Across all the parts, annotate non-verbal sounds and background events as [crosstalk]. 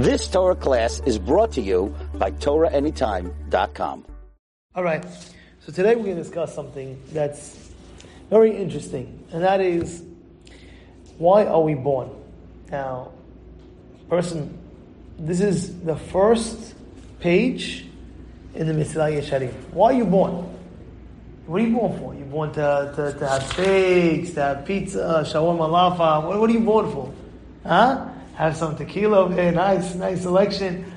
This Torah class is brought to you by TorahAnytime.com. All right, so today we're going to discuss something that's very interesting, and that is why are we born? Now, person, this is the first page in the Mesilat Yesharim. Why are you born? What are you born for? You're born to, to, to have steaks, to have pizza, shawarma lafa. What, what are you born for? Huh? Have some tequila over there, nice, nice selection.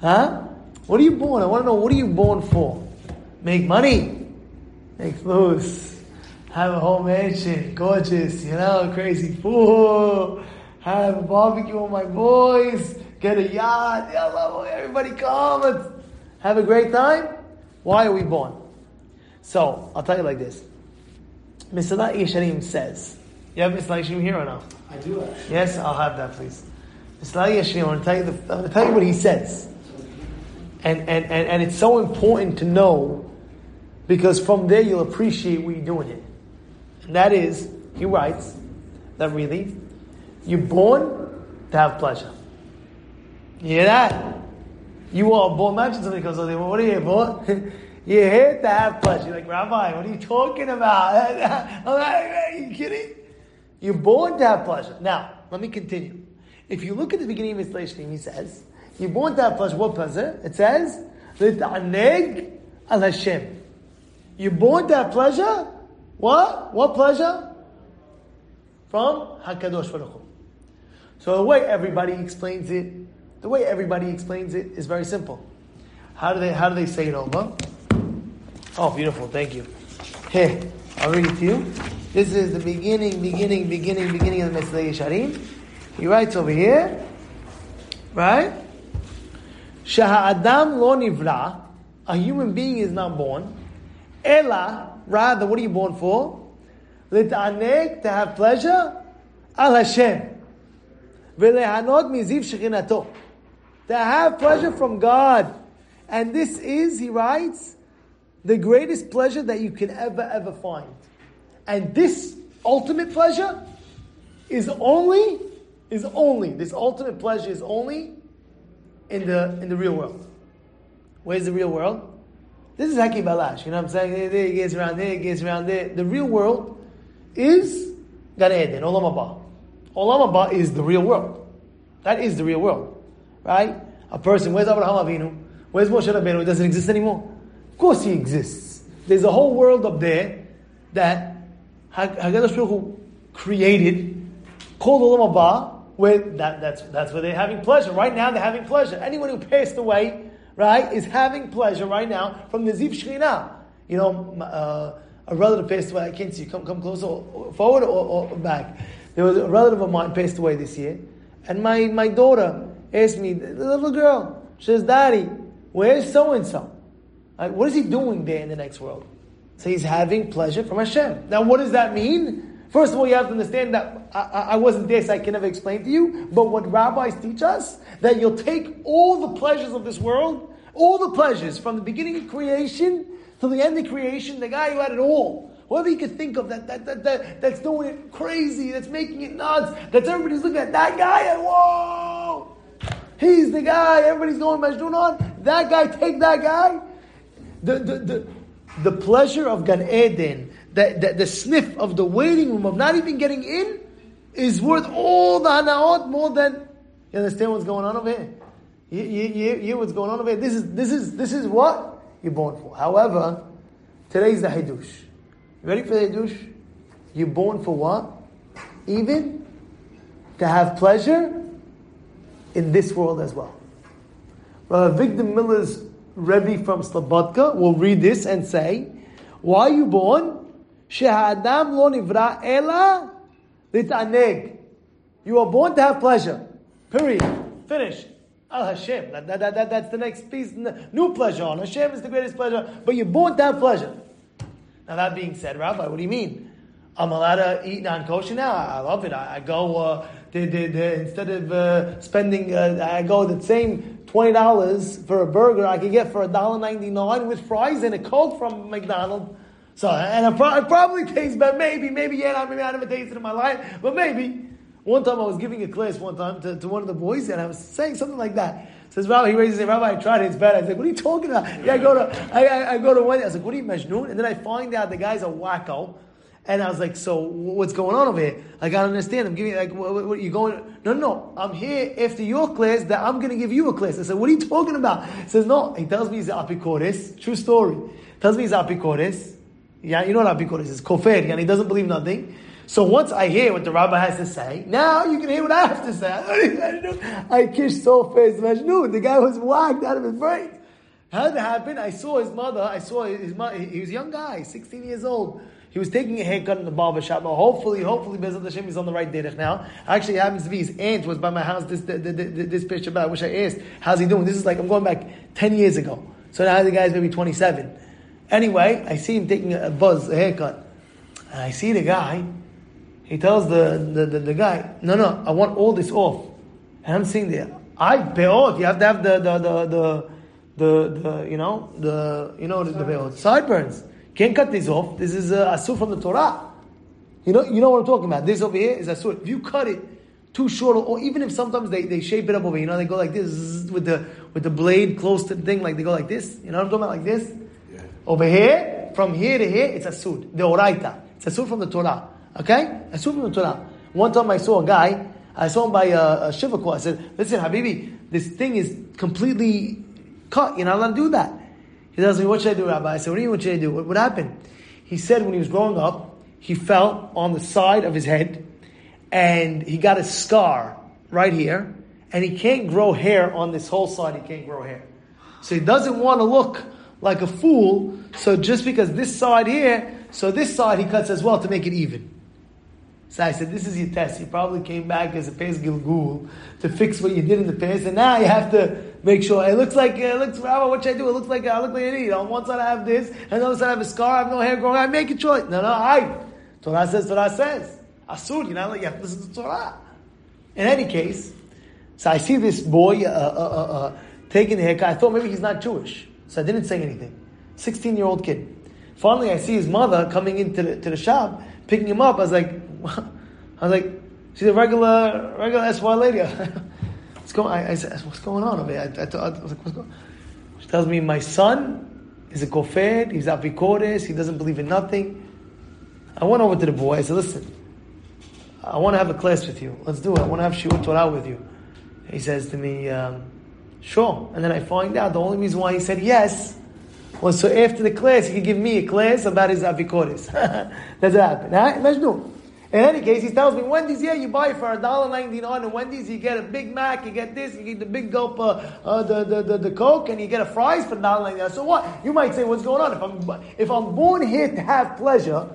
Huh? What are you born? I want to know what are you born for? Make money, make flows, have a whole mansion, gorgeous, you know, crazy food, have a barbecue with my boys, get a yacht, everybody come, let's have a great time. Why are we born? So, I'll tell you like this. Mesilat Yesharim says, you have Mesilat Yesharim here or no? I do actually. Yes, I'll have that please. Yesharim, I want to tell you, I want to tell you what he says. And, and, and, and it's so important to know because from there you'll appreciate what you're doing here. And that is, he writes, that really, you're born to have pleasure. You hear that? You are born, imagine somebody comes over there, what are you for? [laughs] You're here to have pleasure. You're like, Rabbi, what are you talking about? [laughs] I'm like, are you kidding? You're born to have pleasure. Now, let me continue. If you look at the beginning of his Leishlim, he says, you're born to have pleasure. What pleasure? It says, L'ta'aneg al Hashem. You're born to have pleasure. What? What pleasure? From HaKadosh Baruch Hu. So the way everybody explains it, the way everybody explains it is very simple. How do they, how do they say it over? Oh, beautiful. Thank you. Here, I'll read it to you. This is the beginning, beginning, beginning, beginning of the Mesilat Yesharim. He writes over here, right? Shaha'adam lo nivra, a human being is not born. Ella, rather, what are you born for? Lit'aneg, to have pleasure, al Hashem. V'lehanot miziv shechinato. To have pleasure from God. And this is, he writes, the greatest pleasure that you can ever, ever find. And this ultimate pleasure is only, is only, this ultimate pleasure is only in the, in the real world. Where's the real world? This is Haki Balash, you know what I'm saying? It gets around there, it gets around there. The real world is Gan Eden, Olam Haba. Olam Haba is the real world. That is the real world. Right? A person, where's Abraham Avinu? Where's Moshe Rabbeinu? It doesn't exist anymore. Of course he exists. There's a whole world up there that Hakadosh Baruch created, called Olam Haba, where that, that's, that's where they're having pleasure. Right now they're having pleasure. Anyone who passed away, right, is having pleasure right now from the Ziv Shechina. You know, uh, a relative passed away. I can't see you. Come, come closer, forward or, or back. There was a relative of mine passed away this year, and my, my daughter asked me, the little girl, she says, Daddy, where's so and so? What is he doing there in the next world? So he's having pleasure from Hashem. Now, what does that mean? First of all, you have to understand that I, I, wasn't there, so I can never explain to you. But what rabbis teach us, that you'll take all the pleasures of this world, all the pleasures, from the beginning of creation to the end of creation, the guy who had it all. Whoever you could think of that, that, that, that that's doing it crazy, that's making it nuts, that's everybody's looking at that guy and whoa! He's the guy, everybody's going Majnun on. That guy, take that guy. The, the, the, the pleasure of Gan Eden, the, the, the sniff of the waiting room of not even getting in, is worth all the hanaot more than. You understand what's going on over here? You, you, you, you what's going on over here? This is, this is, this is what you're born for. However, today's the Hidush. Ready for the Hidush? You're born for what? Even to have pleasure in this world as well. Rabbi Victor Miller's Rebbe from Slobodka will read this and say, Why are you born? Shehadam lo nivra ela litaneg. You are born to have pleasure. Period. Finish. Al Hashem. That, that, that, that's the next piece. New pleasure on. Hashem is the greatest pleasure, but you're born to have pleasure. Now, that being said, Rabbi, what do you mean? I'm allowed to eat non kosher now? I love it. I, I go, uh, instead of uh, spending, uh, I go the same twenty dollars for a burger I could get for a dollar ninety nine with fries and a coke from McDonald's. So and it, pro- it probably tastes better. Maybe, maybe yeah, maybe I never tasted it in my life, but maybe. One time I was giving a class one time to, to one of the boys, and I was saying something like that. Says Rabbi, he raises his Rabbi, I tried it, it's bad. I was like, what are you talking about? Yeah, I go to, I, I, I go to one, I was like, what are you, Majnun? And then I find out the guy's a wacko. And I was like, so what's going on over here? Like, I don't understand. I'm giving, like, what, what, what you going? No, no. I'm here after your class that I'm going to give you a class. I said, what are you talking about? He says, no. He tells me he's apikoris. True story. Tells me he's apikoris. Yeah, you know what apikoris is. Kofer. And he doesn't believe nothing. So once I hear what the rabbi has to say, now you can hear what I have to say. [laughs] I kissed so fast, Majnun. The guy was whacked out of his brain. How did it happen? I saw his mother. I saw his mother. He was a young guy, 16 years old. He was taking a haircut in the barber shop. Now, hopefully, hopefully, Bezat Hashem, he's on the right derech now. Actually, it happens to be his aunt was by my house this this, this picture. But I wish I asked, how's he doing? This is like I'm going back 10 years ago. So now the guy's maybe 27. Anyway, I see him taking a buzz, a haircut, and I see the guy. He tells the, the, the, the guy, no, no, I want all this off. And I'm seeing there, I peot. You have to have the the the the, the, the you know the you know the, the peot sideburns. Can't cut these off. This is a asur from the Torah. You know, you know what I'm talking about. This over here is asur. If you cut it too short, or even if sometimes they, they shape it up over here, you know, they go like this with the with the blade close to the thing, like they go like this. You know what I'm talking about, like this. Yeah. Over here, from here to here, it's asur. D'oraita. It's asur from the Torah. Okay, asur from the Torah. One time I saw a guy. I saw him by a, a shiva I said, "Listen, Habibi, this thing is completely cut. You're not allowed to do that." He tells me, what should I do, Rabbi? I said, what do you what should I do? What, what happened? He said when he was growing up, he fell on the side of his head and he got a scar right here and he can't grow hair on this whole side, he can't grow hair. So he doesn't want to look like a fool, so just because this side here, so this side he cuts as well to make it even. So I said, this is your test. You probably came back as a Pes Gilgul to fix what you did in the past, and now you have to make sure. It looks like, it looks, Rabbi, what should I do? It looks like I look like an idiot. On one side I have this, and on the other side I have a scar, I have no hair growing, I make a choice. No, no, I. Torah says, Torah says. Asur, you know, you have to listen to Torah. In any case, so I see this boy uh, uh, uh, uh, taking the haircut. I thought maybe he's not Jewish, so I didn't say anything. 16 year old kid. Finally, I see his mother coming into the, to the shop, picking him up. I was like, [laughs] I was like, she's a regular, regular SY lady. [laughs] what's going? I, I, said, what's going on? I, I, I, was like, what's going? She tells me, my son is a kofer. He's apikores. He doesn't believe in nothing. I went over to the boy. I said, listen, I want to have a class with you. Let's do it. I want to have shiur Torah with you. He says to me, um, sure. And then I find out the only reason why he said yes was so after the class he could give me a class about his apikores. [laughs] That's what happened. Huh? Imagine. In any case, he tells me, Wendy's, yeah, you buy for $1.99 and Wendy's, you get a Big Mac, you get this, you get the big gulp, uh, the, the, the, the, Coke, and you get a fries for $1.99. So what? You might say, what's going on? If I'm, if I'm born here to have pleasure,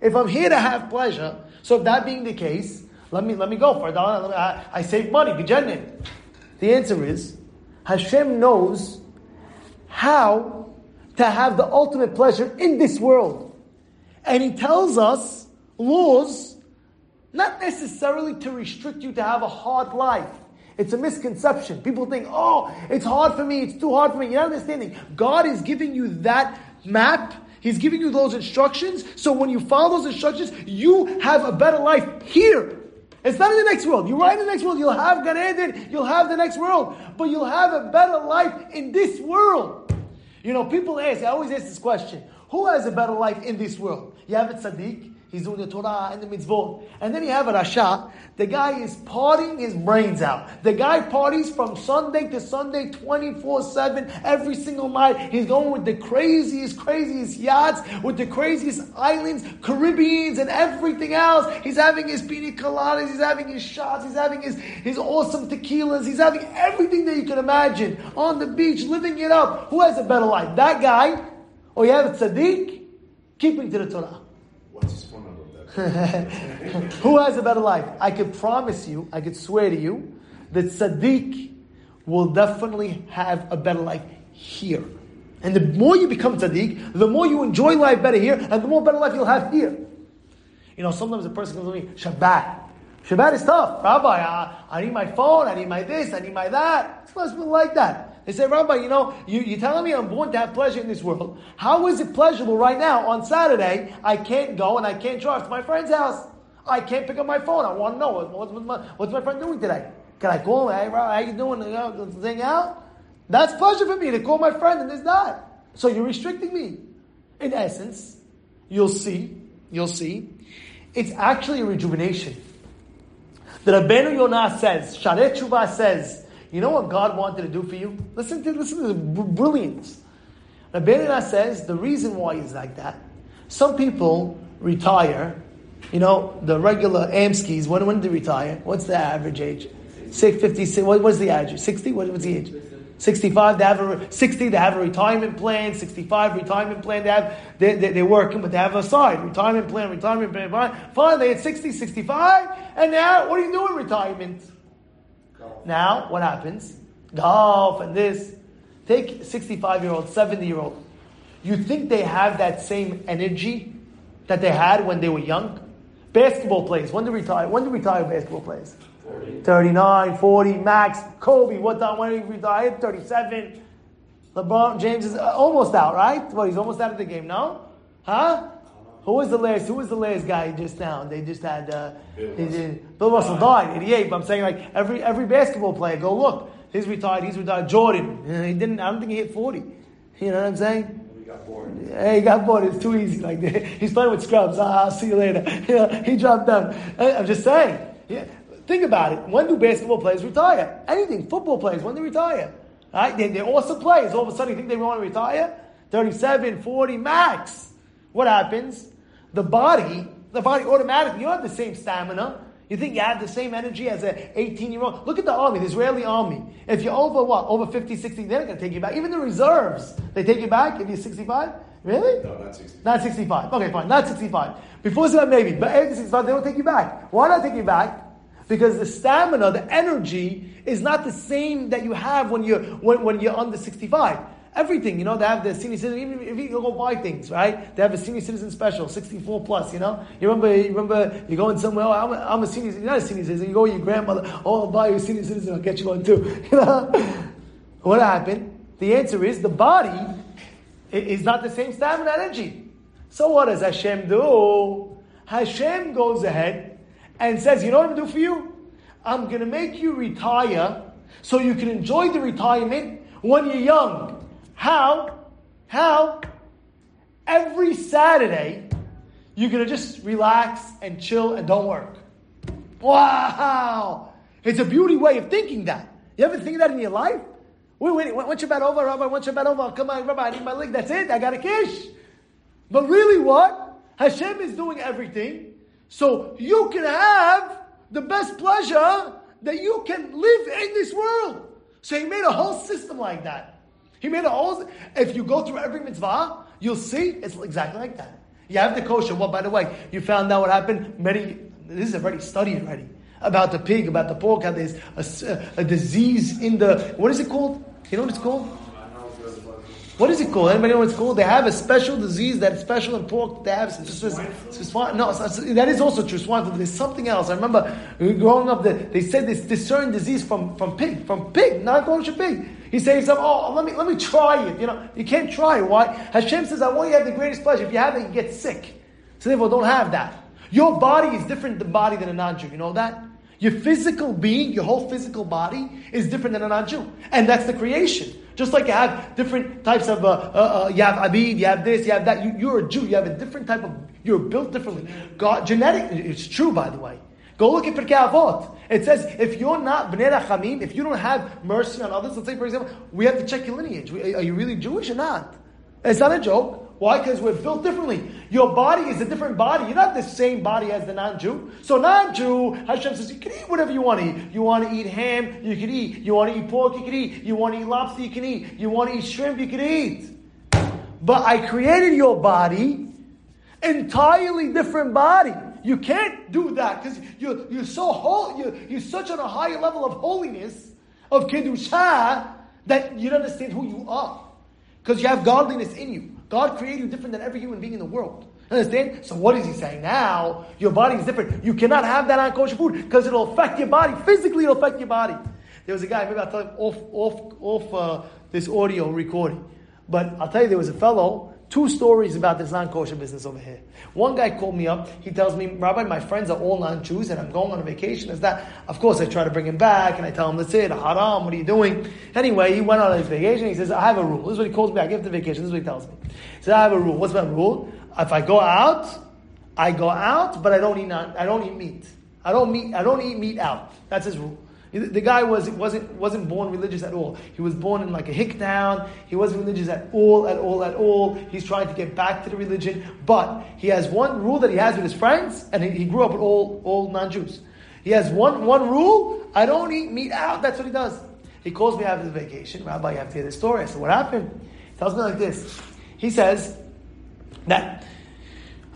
if I'm here to have pleasure, so that being the case, let me, let me go for a dollar. I, I save money, gejenin. The answer is, Hashem knows how to have the ultimate pleasure in this world. And He tells us laws not necessarily to restrict you to have a hard life. It's a misconception. People think, oh, it's hard for me, it's too hard for me. You're not understanding. God is giving you that map. He's giving you those instructions. So when you follow those instructions, you have a better life here. It's not in the next world. You're right in the next world. You'll have Gan Eden, you'll have the next world. But you'll have a better life in this world. You know, people ask, I always ask this question who has a better life in this world? You have a tzaddik, He's doing the Torah and the mitzvot. And then you have a Rasha. The guy is partying his brains out. The guy parties from Sunday to Sunday 24-7, every single night. He's going with the craziest, craziest yachts, with the craziest islands, Caribbeans and everything else. He's having his pina coladas, he's having his shots, he's having his, his awesome tequilas, he's having everything that you can imagine. On the beach, living it up. Who has a better life? That guy? Or you have a tzaddik? Keeping to the Torah. [laughs] [laughs] Who has a better life? I could promise you, I could swear to you, that tzaddik will definitely have a better life here. And the more you become tzaddik, the more you enjoy life better here, and the more better life you'll have here. You know, sometimes a person comes to me, Shabbat. Shabbat is tough. Rabbi, I, I need my phone, I need my this, I need my that. It's not like that. They say, Rabbi, you know, you, you're telling me I'm born to have pleasure in this world. How is it pleasurable right now on Saturday? I can't go and I can't drive to my friend's house. I can't pick up my phone. I want to know what's, my, what's my friend doing today. Can I call him? Hey, bro, how you doing? Let's hang out. That's pleasure for me to call my friend and there's that. So you're restricting me. In essence, you'll see, you'll see, it's actually a rejuvenation. The Rabbeinu Yonah says, Sha'arei Teshuvah says, you know what God wanted to do for you? Listen to listen to the brilliance. Rabbeinu says the reason why he's like that. Some people retire, you know, the regular Amskis, when, when do they retire? What's the average age? 56, what, was the age? 60? What, what's the age? 65, they have a, 60, they have a retirement plan, 65, retirement plan, they have, they, they, they're working, but they have a side, retirement plan, retirement plan, fine, they had 60, 65, and now, what are you doing retirement? Now, what happens? Golf and this. Take 65 year old, 70 year old. You think they have that same energy that they had when they were young? Basketball players, when do retire? When do retire basketball players? 39, 40, max. Kobe, what time when he retired? 37. LeBron James is almost out, right? Well, he's almost out of the game, no? Huh? Who was the last? Who was the last guy just now? They just had uh, Bill, Russell. Bill Russell died, 88. But I'm saying like every every basketball player, go look. He's retired. He's retired. Jordan, he didn't. I don't think he hit 40. You know what I'm saying? He got bored. Yeah, he got bored. It's too easy. Like [laughs] he's playing with scrubs. Ah, I'll see you later. [laughs] He dropped down. I'm just saying. Yeah. Think about it. When do basketball players retire? Anything. Football players, when do they retire? Right? They, they're awesome players. All of a sudden, you think they want to retire? 37, 40, max. What happens? The body, the body automatically, you don't have the same stamina. You think you have the same energy as an 18 year old? Look at the army, the Israeli army. If you're over what? Over 50, 60, they're not going to take you back. Even the reserves, they take you back if you're 65? Really? No, not 65. Not 65. Okay, fine. Not 65. Before 65, maybe. But after 65, they don't take you back. Why not take you back? Because the stamina, the energy, is not the same that you have when you're, when, when you're under 65. Everything, you know, they have the senior citizen, even if you go buy things, right? They have a senior citizen special, 64 plus, you know? You remember, you remember, you're going somewhere, oh, I'm a, I'm a senior citizen, you're not a senior citizen, you go with your grandmother, oh, I'll buy you a senior citizen, I'll get you one too. [laughs] You know? What happened? The answer is the body is not the same stamina energy. So what does Hashem do? Hashem goes ahead and says, You know what I'm going to do for you? I'm going to make you retire so you can enjoy the retirement when you're young. How? How? Every Saturday, you're going to just relax and chill and don't work. Wow! It's a beauty way of thinking that. You ever think that in your life? Wait, wait, your bad over, Rabbi? Your bad over? Come on, Rabbi, I need my leg. That's it. I got a kish. But really, what? Hashem is doing everything so you can have the best pleasure that you can live in this world. So he made a whole system like that. He made a whole. If you go through every mitzvah, you'll see it's exactly like that. You have the kosher. Well, by the way, you found out what happened. Many. This is already studied already about the pig, about the pork. How there's a, a disease in the. What is it called? You know what it's called? What is it called? Anybody know what it's called? They have a special disease that is special in pork. They have it's, no, that is also true. Swine flu. There's something else. I remember growing up, that they said this, this certain disease from, from pig, from pig, not kosher pig. He says, "Oh, let me let me try it." You know, you can't try it. Why? Hashem says, "I want you to have the greatest pleasure. If you have it, you get sick. So therefore, don't have that. Your body is different the body than a non-Jew. You know that." Your physical being, your whole physical body is different than a non-Jew. And that's the creation. Just like you have different types of, uh, uh, uh, you have abid, you have this, you have that. You, you're a Jew, you have a different type of, you're built differently. God, genetic, it's true by the way. Go look at Pirkei Avot. It says, if you're not Bnei Rachamim, if you don't have mercy on others, let's say for example, we have to check your lineage. Are you really Jewish or not? It's not a joke. Why? Because we're built differently. Your body is a different body. You're not the same body as the non-Jew. So non-Jew, Hashem says, you can eat whatever you want to eat. You want to eat ham, you can eat. You want to eat pork, you can eat. You want to eat lobster, you can eat. You want to eat shrimp, you can eat. But I created your body, entirely different body. You can't do that because you're, you're so whole, you're, you're such on a higher level of holiness, of kedusha, that you don't understand who you are. Because you have godliness in you. God created you different than every human being in the world. Understand? So what is he saying now? Your body is different. You cannot have that on kosher food because it'll affect your body. Physically, it'll affect your body. There was a guy, maybe I'll tell you off, off, off uh, this audio recording. But I'll tell you, there was a fellow two stories about this non-kosher business over here. One guy called me up. He tells me, Rabbi, my friends are all non-Jews, and I'm going on a vacation. Is that? Of course, I try to bring him back, and I tell him, "That's it, haram. What are you doing?" Anyway, he went on his vacation. He says, "I have a rule." This is what he calls me. I give the vacation. This is what he tells me. He says, "I have a rule. What's my rule? If I go out, I go out, but I don't eat. Non, I don't eat meat. I don't meat. I don't eat meat out. That's his rule." The guy was, wasn't, wasn't born religious at all. He was born in like a hick town. He wasn't religious at all, at all, at all. He's trying to get back to the religion. But he has one rule that he has with his friends, and he, he grew up with all, all non-Jews. He has one, one rule, I don't eat meat out. That's what he does. He calls me after the vacation. Rabbi, you have to hear this story. I said, what happened? He tells me like this. He says that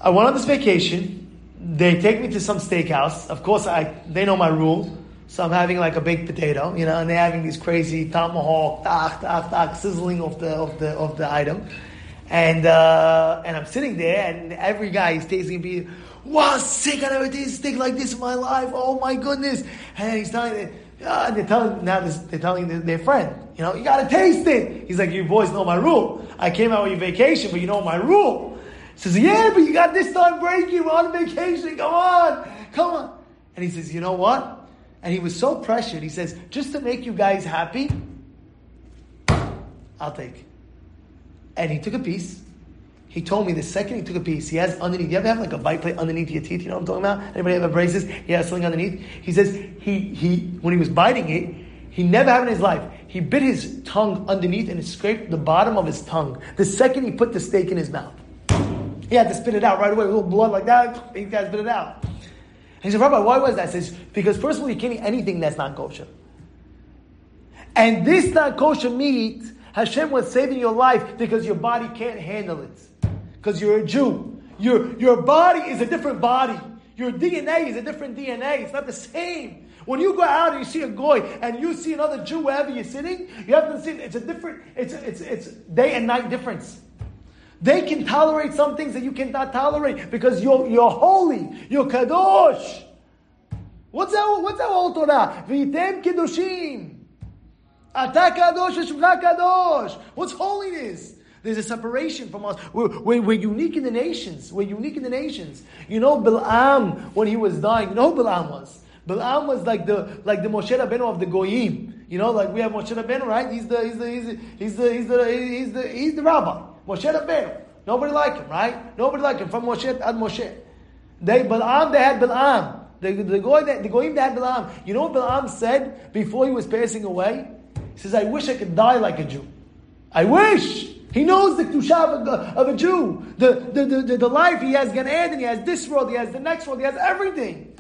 I went on this vacation. They take me to some steakhouse. Of course, I, they know my rule. So I'm having like a baked potato, you know, and they're having these crazy tomahawk, sizzling of the of the of the item, and uh, and I'm sitting there, and every guy is tasting me, wow, sick! I never tasted steak like this in my life. Oh my goodness! And he's telling me, uh, they're telling now this, they're telling their, their friend, you know, you gotta taste it. He's like, you boys know my rule. I came out on your vacation, but you know my rule. He says, yeah, but you got this time breaking. We're on vacation. Come on, come on. And he says, you know what? And he was so pressured, he says, just to make you guys happy, I'll take. And he took a piece. He told me the second he took a piece, he has underneath. You ever have like a bite plate underneath your teeth? You know what I'm talking about? Anybody have braces? He has something underneath. He says he he when he was biting it, he never had in his life. He bit his tongue underneath and it scraped the bottom of his tongue. The second he put the steak in his mouth, he had to spit it out right away. A little blood like that. He got to spit it out. He said, Rabbi, why was that? He says, because first of all, you can't eat anything that's not kosher. And this not kosher meat, Hashem was saving your life because your body can't handle it. Because you're a Jew. Your, your body is a different body. Your DNA is a different DNA. It's not the same. When you go out and you see a goy and you see another Jew wherever you're sitting, you have to see it's a different, it's, it's, it's day and night difference. They can tolerate some things that you cannot tolerate because you're, you're holy, you're kadosh. What's that? What's that whole Torah? V'item kedoshim. Ata kadosh kadosh. What's holiness? There's a separation from us. We're, we're, we're, unique in the nations. We're unique in the nations. You know, Bilam, when he was dying, you know who Bilam was? Bilam was like the like the Moshe Rabbeinu of the Goyim. You know, like we have Moshe Rabbeinu, right? He's the he's the he's the he's the he's the, he's the, he's the rabbi. Moshe Rabbeinu. Nobody like him, right? Nobody like him. From Moshe ad Moshe. They Balaam, they had Balaam. The, the, goy, the Goyim, they had Balaam. You know what Balaam said before he was passing away? He says, I wish I could die like a Jew. I wish! He knows the Kedusha of a, of a Jew. The, the, the, the, life, he has Gan Eden, he has this world, he has the next world, he has everything.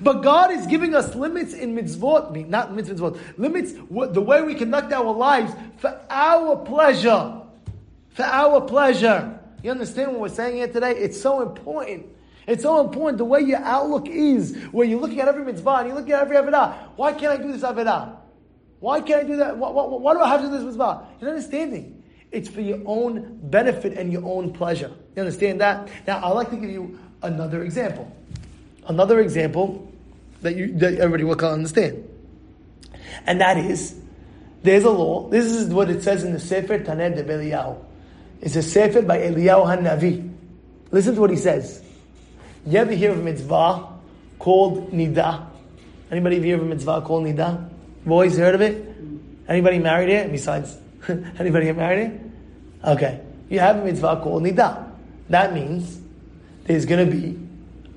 But God is giving us limits in mitzvot, not mitzvot, limits the way we conduct our lives for our pleasure for our pleasure. You understand what we're saying here today? It's so important. It's so important the way your outlook is, where you're looking at every mitzvah and you're looking at every avidah. Why can't I do this avidah? Why can't I do that? Why, why, why do I have to do this mitzvah? You're understanding. It's for your own benefit and your own pleasure. You understand that? Now, I'd like to give you another example. Another example that you that everybody will understand. And that is, there's a law. This is what it says in the Sefer Tanna D'Bei Eliyahu. It's a sefer by Eliyahu HaNavi. Listen to what he says. You ever hear of a mitzvah called Nida? Anybody hear of a mitzvah called Nida? Boys, heard of it? Anybody married here? Besides, [laughs] anybody get married here? Okay. You have a mitzvah called Nida. That means there's going to be,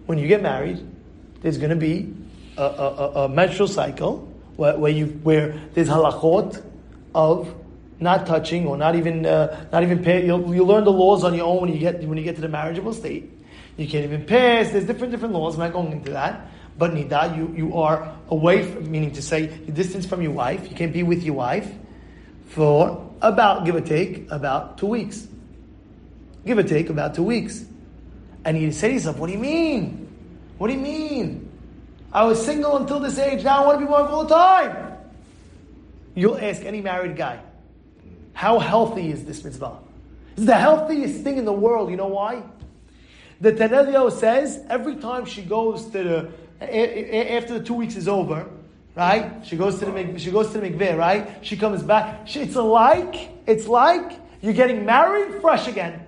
when you get married, there's going to be a, a, a, menstrual cycle where, where, you, where there's halachot of not touching or not even uh, not even pay. You'll, you'll learn the laws on your own when you get when you get to the marriageable state. You can't even pass. There's different different laws. I'm not going into that. But nida, you you are away, from, meaning to say the distance from your wife. You can't be with your wife for about give or take about two weeks. Give or take about two weeks. And you say to yourself, "What do you mean? What do you mean? I was single until this age. Now I want to be wife all the time." You'll ask any married guy. How healthy is this mitzvah? It's the healthiest thing in the world. You know why? The Eliyahu says every time she goes to the after the two weeks is over, right? She goes to the she goes to the mikveh, right? She comes back. It's like it's like you're getting married fresh again.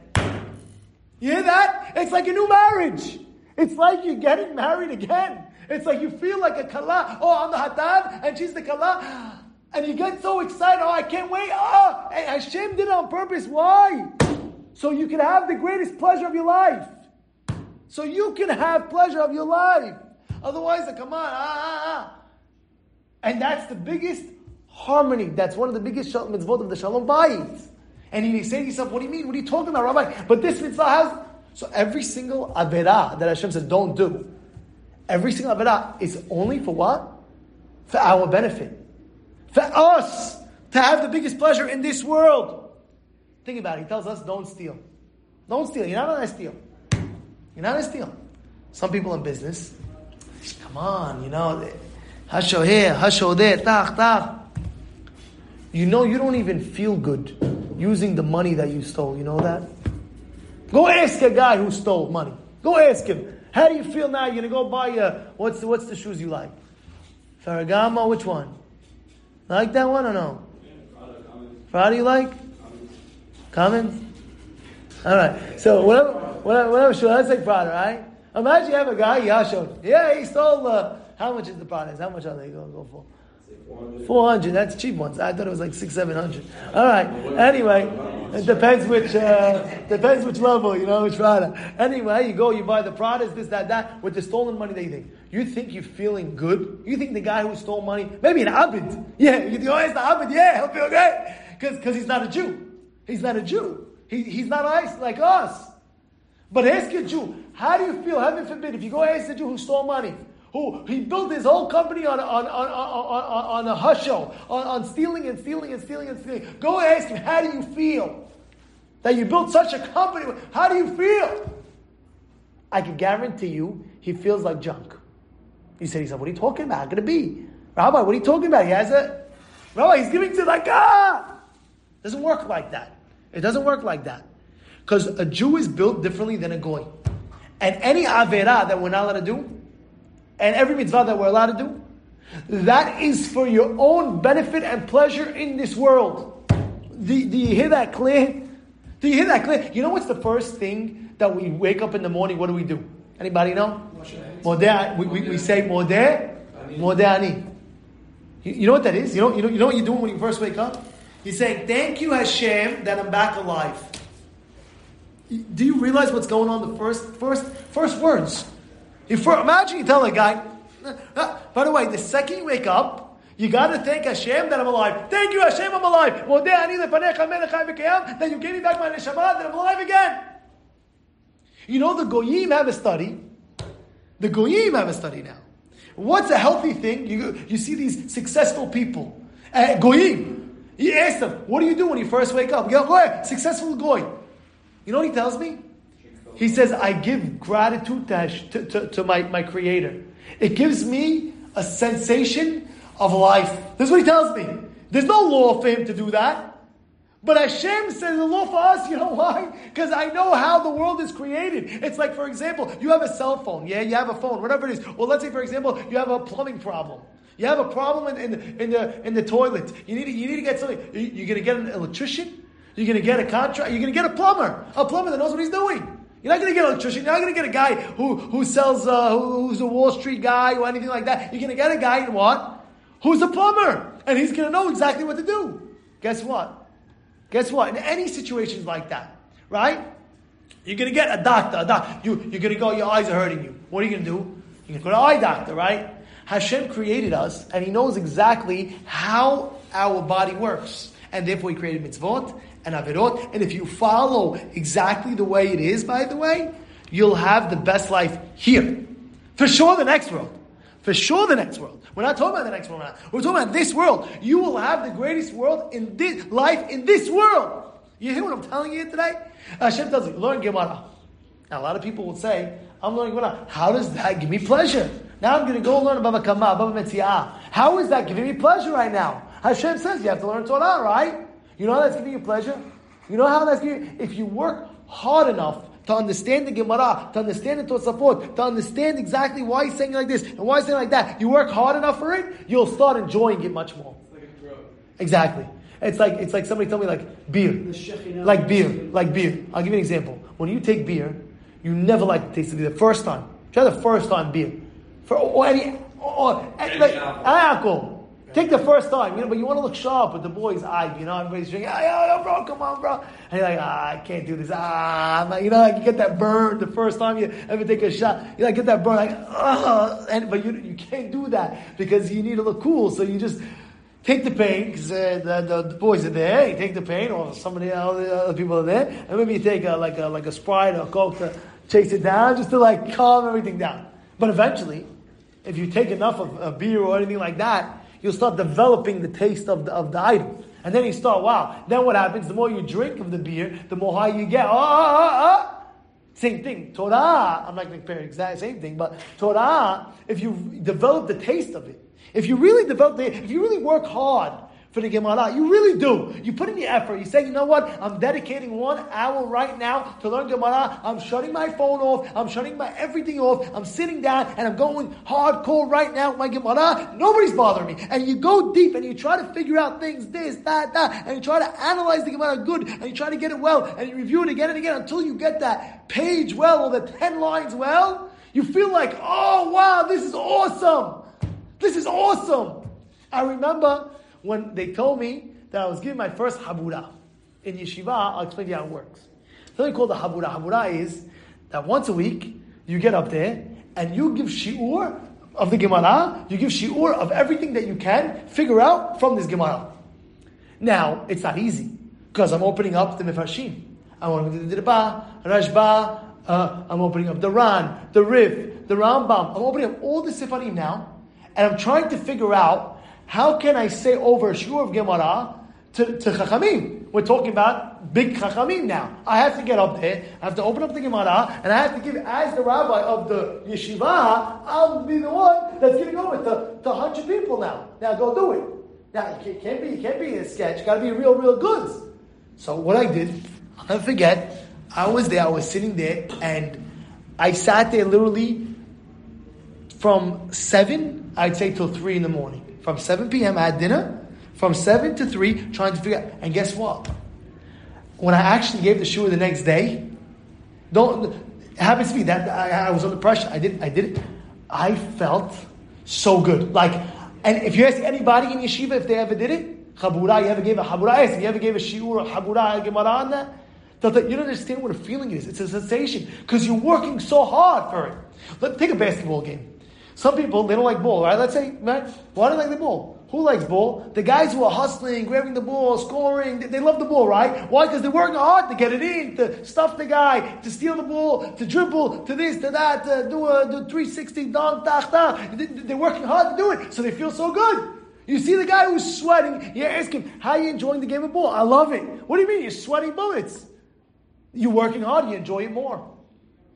You hear that? It's like a new marriage. It's like you're getting married again. It's like you feel like a kala. Oh, I'm the hatan and she's the kala. And you get so excited. Oh, I can't wait. And Hashem did it on purpose. Why? So you can have the greatest pleasure of your life. So you can have pleasure of your life. Otherwise, come on. Ah, ah, ah. And that's the biggest harmony. That's one of the biggest mitzvot of the Shalom Bayit. And you say to yourself, what do you mean? What are you talking about, Rabbi? But this mitzvah has. So every single Averah that Hashem says don't do, every single Averah is only for what? For our benefit. For us to have the biggest pleasure in this world. Think about it. He tells us don't steal. Don't steal. You're not going to steal. You're not going to steal. Some people in business, come on, you know, hasho here, hasho there, tach, tach. You know you don't even feel good using the money that you stole. You know that? Go ask a guy who stole money. Go ask him. How do you feel now? You're gonna go buy a what's the, what's the shoes you like? Ferragamo, which one? Like that one or no? Prada you like? Commons? Alright. So whatever whatever whatever shoe, let's say Prada, right? Imagine you have a guy, Yashon. Yeah, he stole uh, how much is the Prada? How much are they gonna go for? 400. That's cheap ones. I thought it was like six, seven hundred. All right. Anyway, it depends which uh, depends which level, you know, which Prada. Anyway, you go, you buy the Pradas, this, that, that, with the stolen money. They think you think you're feeling good. You think the guy who stole money, maybe an abid, yeah, you think, oh, it's the abid, yeah, he'll feel great because he's not a Jew. He's not a Jew. He, he's not ice like us. But ask a Jew, how do you feel? Heaven forbid, if you go ask a Jew who stole money, who he built his whole company on, on, on, on, on, a hustle, on, on stealing and stealing and stealing and stealing. Go ask him, how do you feel? That you built such a company, how do you feel? I can guarantee you, he feels like junk. You said, to yourself, what are you talking about? How can it be? Rabbi, what are you talking about? He has a, Rabbi, he's giving to like, ah! It doesn't work like that. It doesn't work like that. Because a Jew is built differently than a Goy. And any Avera that we're not allowed to do, and every mitzvah that we're allowed to do, that is for your own benefit and pleasure in this world. Do, do you hear that clear? Do you hear that clear? You know what's the first thing that we wake up in the morning? What do we do? Anybody know? Modeh, we, we, we say modeh, modeh ani. You, you know what that is? You know, you know, you know what you're doing when you first wake up? You're saying, thank you Hashem that I'm back alive. Do you realize what's going on the first, first, first words? If imagine you tell a guy, uh, by the way, the second you wake up, you got to thank Hashem that I'm alive. Thank you, Hashem, I'm alive. That you gave me back my neshama, that I'm alive again. You know, the Goyim have a study. The Goyim have a study now. What's a healthy thing? You, you see these successful people. Uh, Goyim. You ask them, what do you do when you first wake up? Go, go successful Goy. You know what he tells me? He says, I give gratitude to, to, to, my, my Creator. It gives me a sensation of life. This is what he tells me. There's no law for him to do that. But Hashem says the law for us, you know why? Because I know how the world is created. It's like, for example, you have a cell phone, yeah, you have a phone, whatever it is. Well, let's say, for example, you have a plumbing problem. You have a problem in, in, in the, in the toilet. You need, to, you need to get something. You're going to get an electrician? You're going to get a contract? You're going to get a plumber. A plumber that knows what he's doing. You're not going to get an electrician. You're not going to get a guy who, who sells, uh, who's a Wall Street guy or anything like that. You're going to get a guy in what? Who's a plumber. And he's going to know exactly what to do. Guess what? Guess what? In any situations like that, right? You're to get a doctor. A doc- you, you're to go, your eyes are hurting you. What are you to do? You're to go to eye doctor, right? Hashem created us, and He knows exactly how our body works. And therefore, He created mitzvot, and Averot. And if you follow exactly the way it is, by the way, you'll have the best life here. For sure, the next world. For sure, the next world. We're not talking about the next world. We're talking about this world. You will have the greatest world in this life in this world. You hear what I'm telling you today? Hashem tells you, learn Gemara. Now, a lot of people will say, I'm learning Gemara. How does that give me pleasure? Now I'm going to go learn Baba Kama, Baba Metziah. How is that giving me pleasure right now? Hashem says you have to learn Torah, right? You know how that's giving you pleasure? You know how that's giving you? If you work hard enough to understand the Gemara, to understand the Tosafot, to understand exactly why he's saying like this and why he's saying like that, you work hard enough for it, you'll start enjoying it much more. Like exactly. It's like it's like somebody told me like beer, like beer, like beer. I'll give you an example. When you take beer, you never like the taste of it the first time. Try the first time beer, for or any or, like alcohol. Take the first time, you know, but you want to look sharp with the boys' eye, you know, everybody's drinking, oh, yo, yo, bro, come on, bro. And you're like, ah, I can't do this. Ah, like, you know, like you get that burn the first time you ever take a shot. You like get that burn, like, ah, and, but you, you can't do that because you need to look cool. So you just take the pain because uh, the, the, the, boys are there. You take the pain, or somebody the other people are there, and maybe you take a, like a, like a Sprite or a Coke to chase it down just to like calm everything down. But eventually, if you take enough of a beer or anything like that, you'll start developing the taste of the, of the item. And then you start, wow. Then what happens? The more you drink of the beer, the more high you get. Oh, oh, oh, same thing. Torah, I'm not going to compare exact same thing, but Torah, if you develop the taste of it, if you really develop the, if you really work hard for the Gemara. You really do. You put in the effort. You say, you know what? I'm dedicating one hour right now to learn Gemara. I'm shutting my phone off. I'm shutting my everything off. I'm sitting down and I'm going hardcore right now with my Gemara. Nobody's bothering me. And you go deep and you try to figure out things, this, that, that, and you try to analyze the Gemara good and you try to get it well and you review it again and again until you get that page well or the 10 lines well. You feel like, oh wow, this is awesome. This is awesome. I remember when they told me that I was giving my first habura in yeshiva, I'll explain to you how it works. Something called the habura. Habura is that once a week you get up there and you give shiur of the Gemara, you give shiur of everything that you can figure out from this Gemara. Now, it's not easy because I'm opening up the Mefarshim. I'm opening up the Dirba, Rashba, uh, I'm opening up the Ran, the Rif, the Rambam. I'm opening up all the Sefarim now, and I'm trying to figure out how can I say over shiur of Gemara to, to Chachamim? We're talking about big Chachamim now. I have to get up there, I have to open up the Gemara, and I have to give, as the rabbi of the yeshiva, I'll be the one that's giving over to, to 100 people now. Now go do it. Now, it can't be, it can't be a sketch, it gotta be real, real goods. So what I did, I'll never forget, I was there, I was sitting there, and I sat there literally from 7, I'd say, till 3 in the morning. From 7 p.m. I had dinner. From 7 to 3, trying to figure out. And guess what? When I actually gave the shiur the next day, don't it happens to me that I, I was under pressure. I did I did it. I felt so good. Like, and if you ask anybody in yeshiva if they ever did it, chabura, you ever gave a chabura, if you ever gave a shiur, a chabura, gemara on that, you don't understand what a feeling is. It's a sensation because you're working so hard for it. Let's take a basketball game. Some people, they don't like ball, right? Let's say, right? Why do they like the ball? Who likes ball? The guys who are hustling, grabbing the ball, scoring, they, they love the ball, right? Why? Because they're working hard to get it in, to stuff the guy, to steal the ball, to dribble, to this, to that, to do a, do 360 dunk, tach, tach. They're working hard to do it, so they feel so good. You see the guy who's sweating, you ask him, how are you enjoying the game of ball? I love it. What do you mean? You're sweating bullets. You're working hard, you enjoy it more.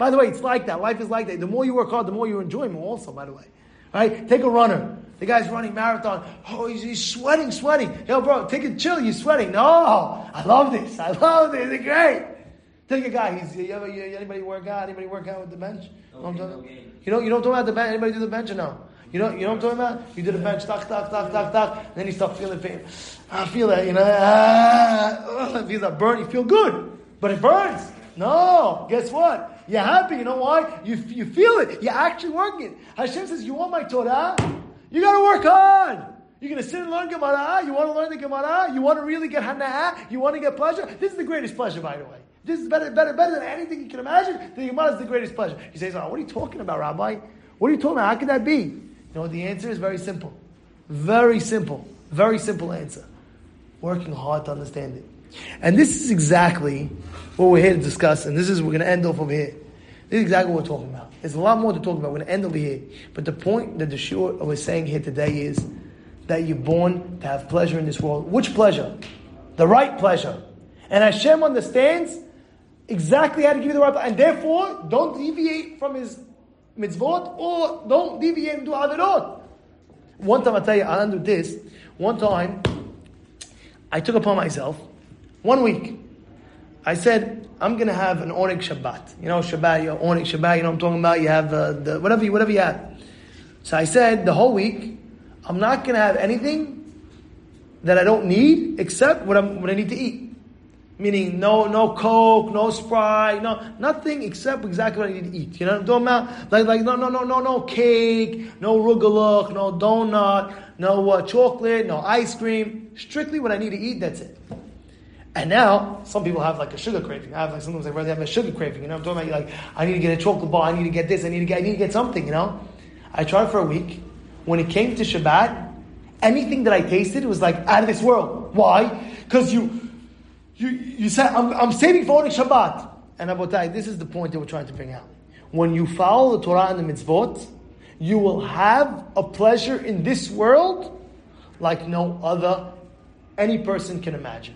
By the way, it's like that. Life is like that. The more you work hard, the more you enjoy more also, by the way. Right? Take a runner. The guy's running marathon. Oh, he's, he's sweating, sweating. Yo, bro, take a chill. You're sweating. No, I love this. I love this. It's great. Take a guy. He's, you ever, you, anybody work out? Anybody work out with the bench? No, you, know, you know, you don't talk about the bench. Anybody do the bench or no? You know, you know what I'm talking about? You did a bench, tak, tak, tak, tak, tak. Then you start feeling pain. I feel that, you know, ah, it feels that burn. You feel good, but it burns. No, guess what? You're happy. You know why? You, you feel it. You're actually working. It. Hashem says, You want my Torah? You got to work hard. You're going to sit and learn Gemara. You want to learn the Gemara. You want to really get Hana'ah. You want to get pleasure. This is the greatest pleasure, by the way. This is better, better, better than anything you can imagine. The Gemara is the greatest pleasure. He says, oh, What are you talking about, Rabbi? What are you talking about? How could that be? You know, the answer is very simple. Very simple. Very simple answer. Working hard to understand it. And this is exactly what we're here to discuss, and this is we're going to end off over here. This is exactly what we're talking about. There's a lot more to talk about. We're going to end over here. But the point that the short we're saying here today is that you're born to have pleasure in this world. Which pleasure? The right pleasure. And Hashem understands exactly how to give you the right pleasure. And therefore, don't deviate from his mitzvot or don't deviate and do avirot. One time, I'll tell you, I'll do this. One time, I took upon myself one week. I said, I'm going to have an Oneg Shabbat. You know, Shabbat, your Oneg Shabbat, you know I'm talking about? You have uh, the, whatever you, whatever you have. So I said, the whole week, I'm not going to have anything that I don't need except what, I'm, what I need to eat. Meaning no no Coke, no Sprite, no nothing except exactly what I need to eat. You know what I'm talking about? Like like no no no no no cake, no rugelach, no donut, no uh, chocolate, no ice cream. Strictly what I need to eat. That's it. And now some people have like a sugar craving. I have like sometimes I rather have a sugar craving. You know I'm talking about? Like I need to get a chocolate bar. I need to get this. I need to get I need to get something. You know. I tried for a week. When it came to Shabbat, anything that I tasted was like out of this world. Why? Because you you, you said, I'm, I'm saving for only Shabbat. And Rabbotai, this is the point that we're trying to bring out. When you follow the Torah and the mitzvot, you will have a pleasure in this world like no other, any person can imagine.